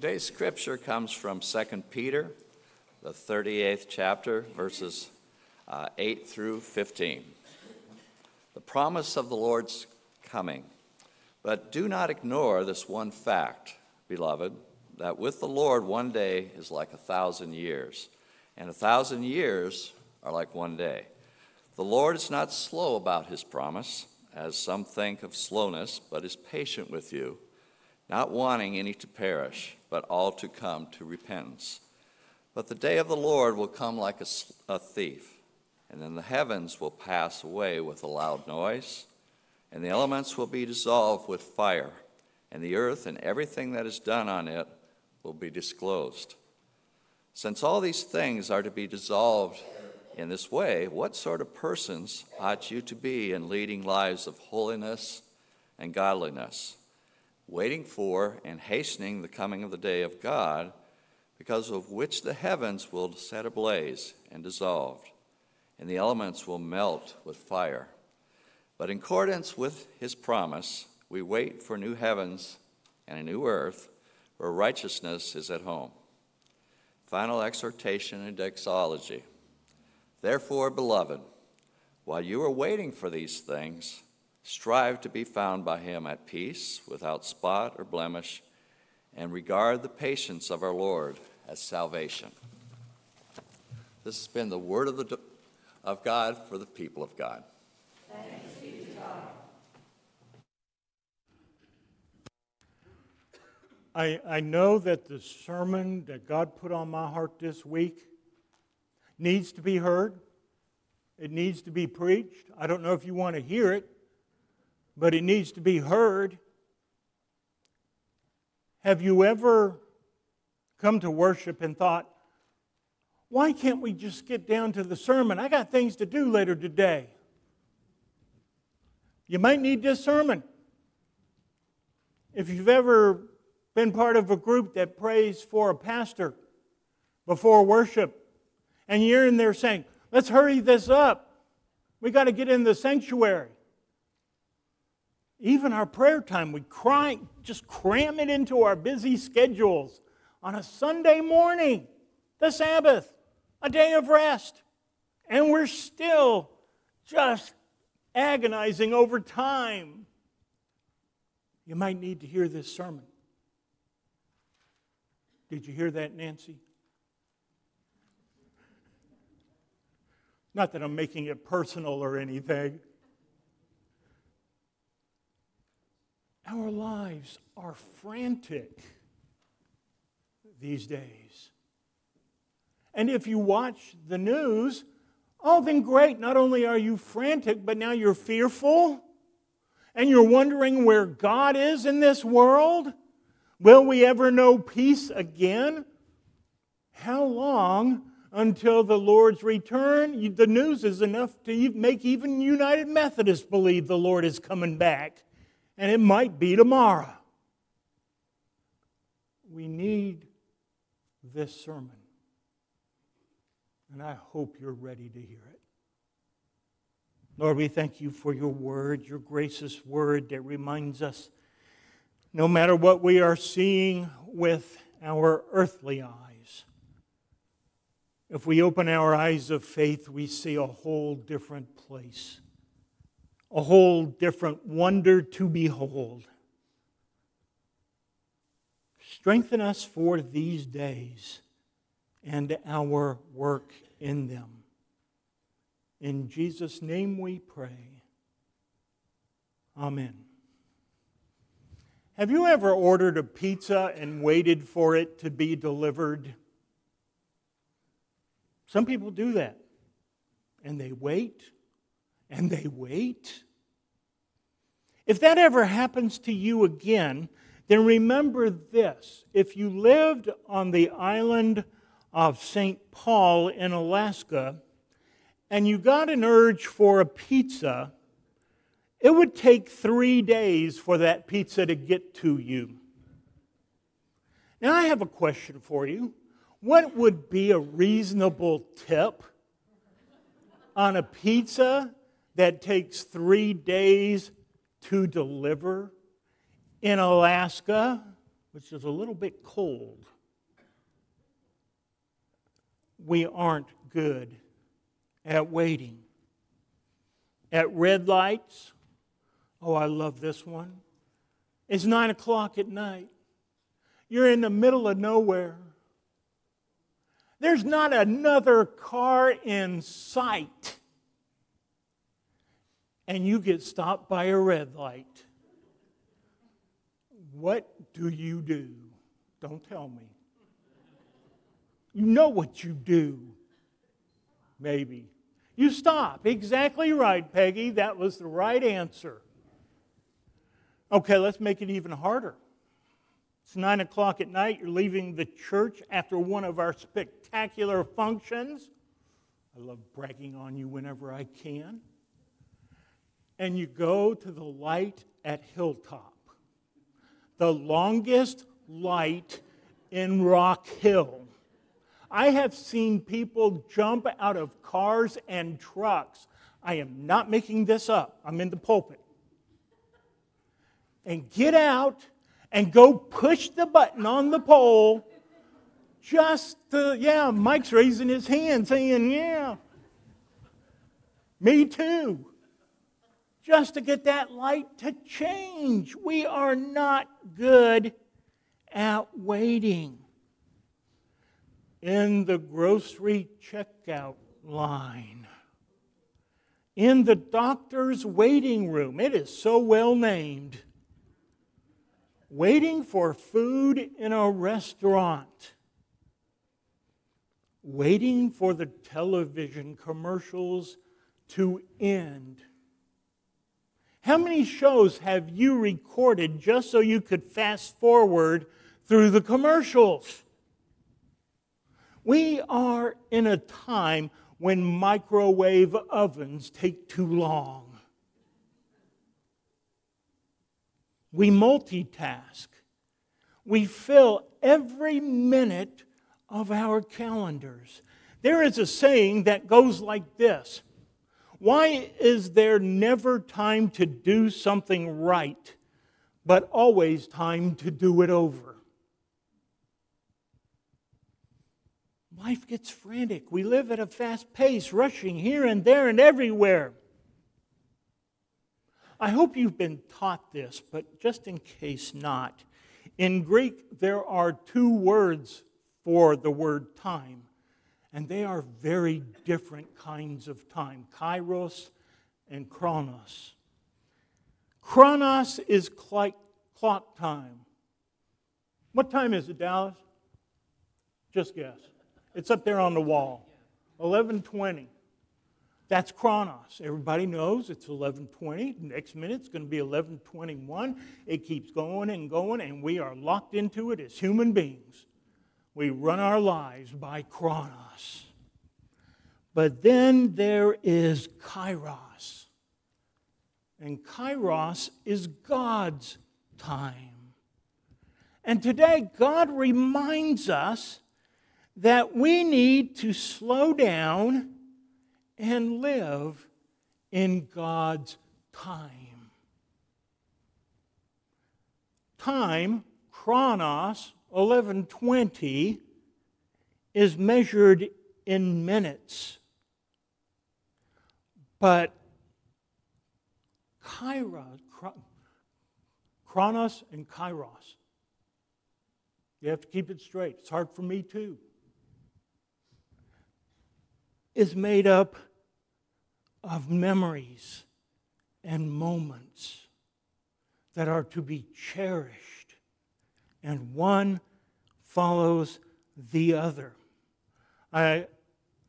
Today's scripture comes from 2 Peter, the 38th chapter, verses uh, 8 through 15. The promise of the Lord's coming. But do not ignore this one fact, beloved, that with the Lord one day is like a thousand years, and a thousand years are like one day. The Lord is not slow about his promise, as some think of slowness, but is patient with you, not wanting any to perish, but all to come to repentance. But the day of the Lord will come like a, a thief, and then the heavens will pass away with a loud noise, and the elements will be dissolved with fire, and the earth and everything that is done on it will be disclosed. Since all these things are to be dissolved in this way, what sort of persons ought you to be in leading lives of holiness and godliness, waiting for and hastening the coming of the day of God, because of which the heavens will set ablaze and dissolved, and the elements will melt with fire? But in accordance with his promise, we wait for new heavens and a new earth where righteousness is at home. Final exhortation and doxology. Therefore, beloved, while you are waiting for these things, strive to be found by him at peace, without spot or blemish, and regard the patience of our Lord as salvation. This has been the word of, the, of God for the people of God. God. I, I know that the sermon that God put on my heart this week needs to be heard. It needs to be preached. I don't know if you want to hear it, but it needs to be heard. Have you ever come to worship and thought, why can't we just get down to the sermon? I got things to do later today. You might need this sermon. If you've ever been part of a group that prays for a pastor before worship, and you're in there saying, let's hurry this up. We got to get in the sanctuary. Even our prayer time, we cry, just cram it into our busy schedules on a Sunday morning, the Sabbath, a day of rest. And we're still just agonizing over time. You might need to hear this sermon. Did you hear that, Nancy? Not that I'm making it personal or anything. Our lives are frantic these days. And if you watch the news, oh, then great. Not only are you frantic, but now you're fearful and you're wondering where God is in this world. Will we ever know peace again? How long until the Lord's return. The news is enough to make even United Methodists believe the Lord is coming back, and it might be tomorrow. We need this sermon, and I hope you're ready to hear it. Lord, we thank you for your word, your gracious word that reminds us no matter what we are seeing with our earthly eyes if we open our eyes of faith, we see a whole different place, a whole different wonder to behold. Strengthen us for these days and our work in them. In Jesus' name we pray. Amen. Have you ever ordered a pizza and waited for it to be delivered? Some people do that. And they wait, and they wait. If that ever happens to you again, then remember this. If you lived on the island of St. Paul in Alaska and you got an urge for a pizza, it would take three days for that pizza to get to you. Now, I have a question for you. What would be a reasonable tip on a pizza that takes three days to deliver in Alaska? which is a little bit cold. We aren't good at waiting. At red lights, oh, I love this one. It's nine o'clock at night. You're in the middle of nowhere. There's not another car in sight. And you get stopped by a red light. What do you do? Don't tell me. You know what you do. Maybe. You stop. Exactly right, Peggy. That was the right answer. Okay, let's make it even harder. It's nine o'clock at night. You're leaving the church after one of our spectacular functions. I love bragging on you whenever I can. And you go to the light at Hilltop, the longest light in Rock Hill. I have seen people jump out of cars and trucks. I am not making this up, I'm in the pulpit. And get out and go push the button on the pole just to, yeah, Mike's raising his hand saying, yeah, me too. Just to get that light to change. We are not good at waiting. In the grocery checkout line, in the doctor's waiting room, it is so well named waiting for food in a restaurant, waiting for the television commercials to end. How many shows have you recorded just so you could fast forward through the commercials? We are in a time when microwave ovens take too long. We multitask. We fill every minute of our calendars. There is a saying that goes like this Why is there never time to do something right, but always time to do it over? Life gets frantic. We live at a fast pace, rushing here and there and everywhere. I hope you've been taught this, but just in case not, in Greek there are two words for the word time, and they are very different kinds of time kairos and chronos. Chronos is clock time. What time is it, Dallas? Just guess. It's up there on the wall. 1120. That's Chronos. Everybody knows it's 1120. Next minute it's going to be 1121. It keeps going and going, and we are locked into it as human beings. We run our lives by Chronos. But then there is Kairos. And Kairos is God's time. And today, God reminds us that we need to slow down and live in God's time. Time, chronos, 1120, is measured in minutes. But kairos, chronos and kairos, you have to keep it straight. It's hard for me too. Is made up of memories and moments that are to be cherished, and one follows the other. I,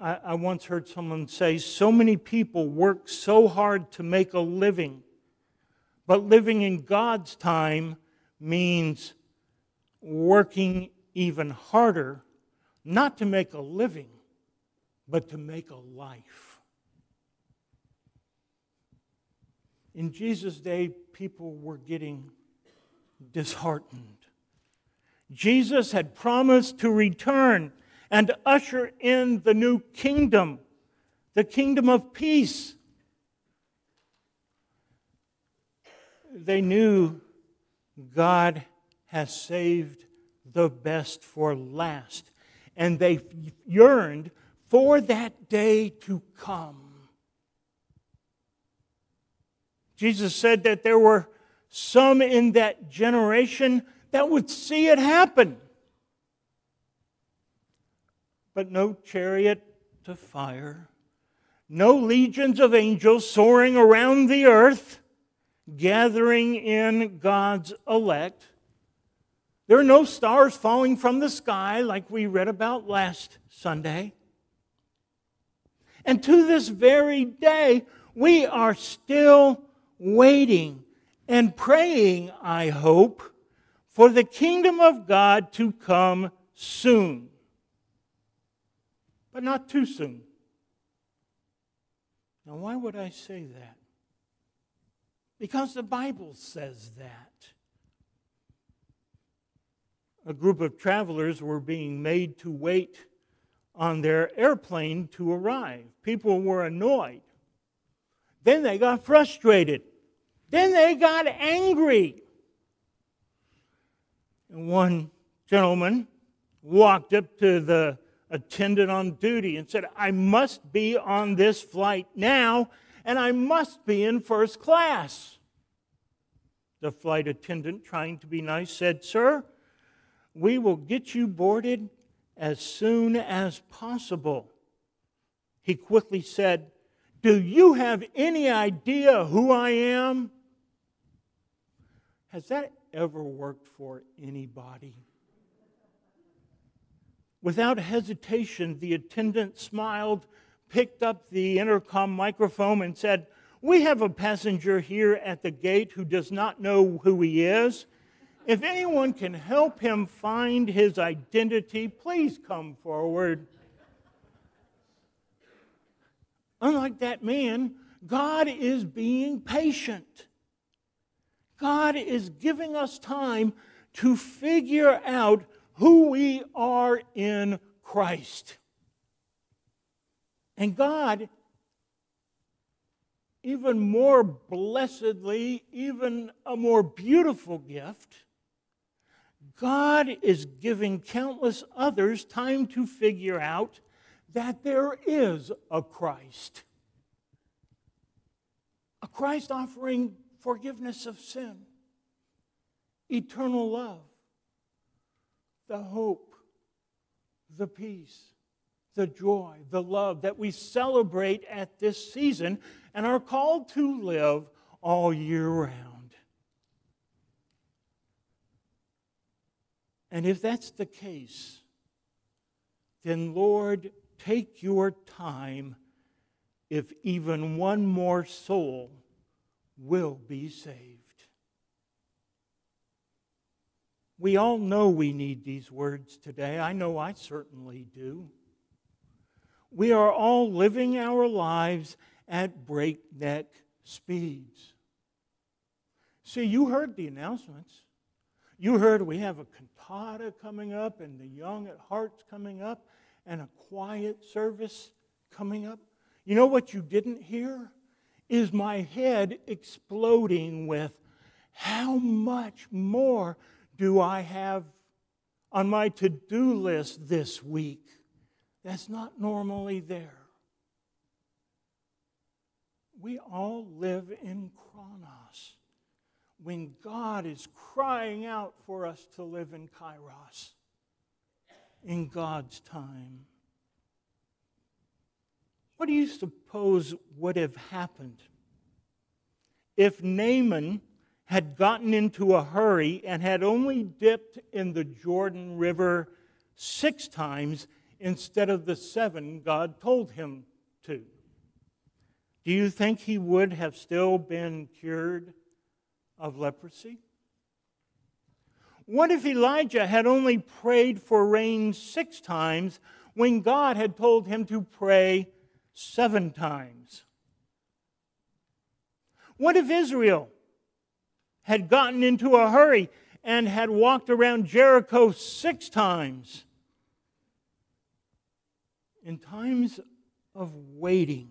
I, I, once heard someone say so many people work so hard to make a living, but living in God's time means working even harder, not to make a living, but to make a life. In Jesus' day, people were getting disheartened. Jesus had promised to return and usher in the new kingdom, the kingdom of peace. They knew God has saved the best for last. And they yearned for that day to come. Jesus said that there were some in that generation that would see it happen. But no chariot to fire, no legions of angels soaring around the earth, gathering in God's elect. There are no stars falling from the sky like we read about last Sunday. And to this very day, we are still waiting and praying, I hope, for the kingdom of God to come soon. But not too soon. Now, why would I say that? Because the Bible says that. A group of travelers were being made to wait on their airplane to arrive. People were annoyed. Then they got frustrated. Then they got angry. And one gentleman walked up to the attendant on duty and said, I must be on this flight now, and I must be in first class. The flight attendant, trying to be nice, said, Sir, we will get you boarded as soon as possible. He quickly said, Do you have any idea who I am? Has that ever worked for anybody? Without hesitation, the attendant smiled, picked up the intercom microphone, and said, We have a passenger here at the gate who does not know who he is. If anyone can help him find his identity, please come forward. Unlike that man, God is being patient. God is giving us time to figure out who we are in Christ. And God, even more blessedly, even a more beautiful gift, God is giving countless others time to figure out that there is a Christ. A Christ offering forgiveness of sin, eternal love, the hope, the peace, the joy, the love that we celebrate at this season and are called to live all year round. And if that's the case, then Lord, take your time if even one more soul will be saved. We all know we need these words today. I know I certainly do. We are all living our lives at breakneck speeds. See, you heard the announcements. You heard we have a cantata coming up and the Young at Heart's coming up and a quiet service coming up. You know what you didn't hear? Is my head exploding with how much more do I have on my to do list this week that's not normally there? We all live in chronos when God is crying out for us to live in kairos, in God's time. What do you suppose would have happened if Naaman had gotten into a hurry and had only dipped in the Jordan River six times instead of the seven God told him to? Do you think he would have still been cured of leprosy? What if Elijah had only prayed for rain six times when God had told him to pray seven times? What if Israel had gotten into a hurry and had walked around Jericho six times? In times of waiting,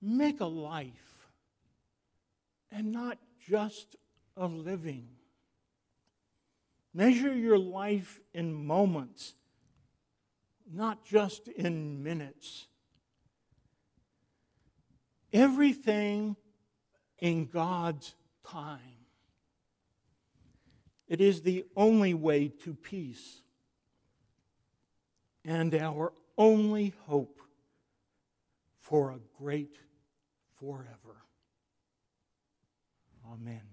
make a life and not just a living. Measure your life in moments, not just in minutes. Everything in God's time. It is the only way to peace and our only hope for a great forever. Amen.